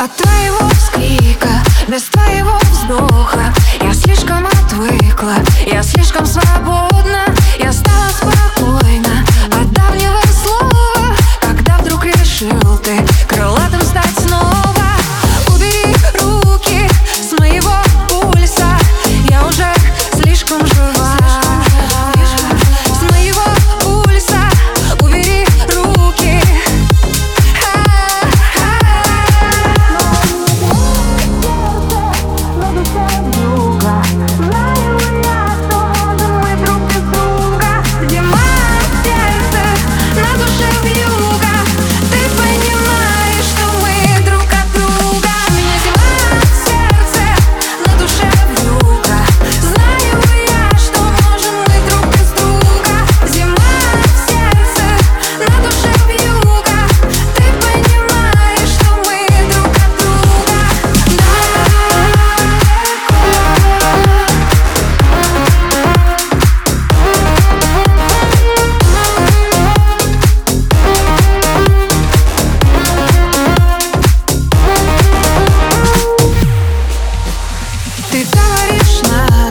От твоего вскрика, без твоего вздоха слышно.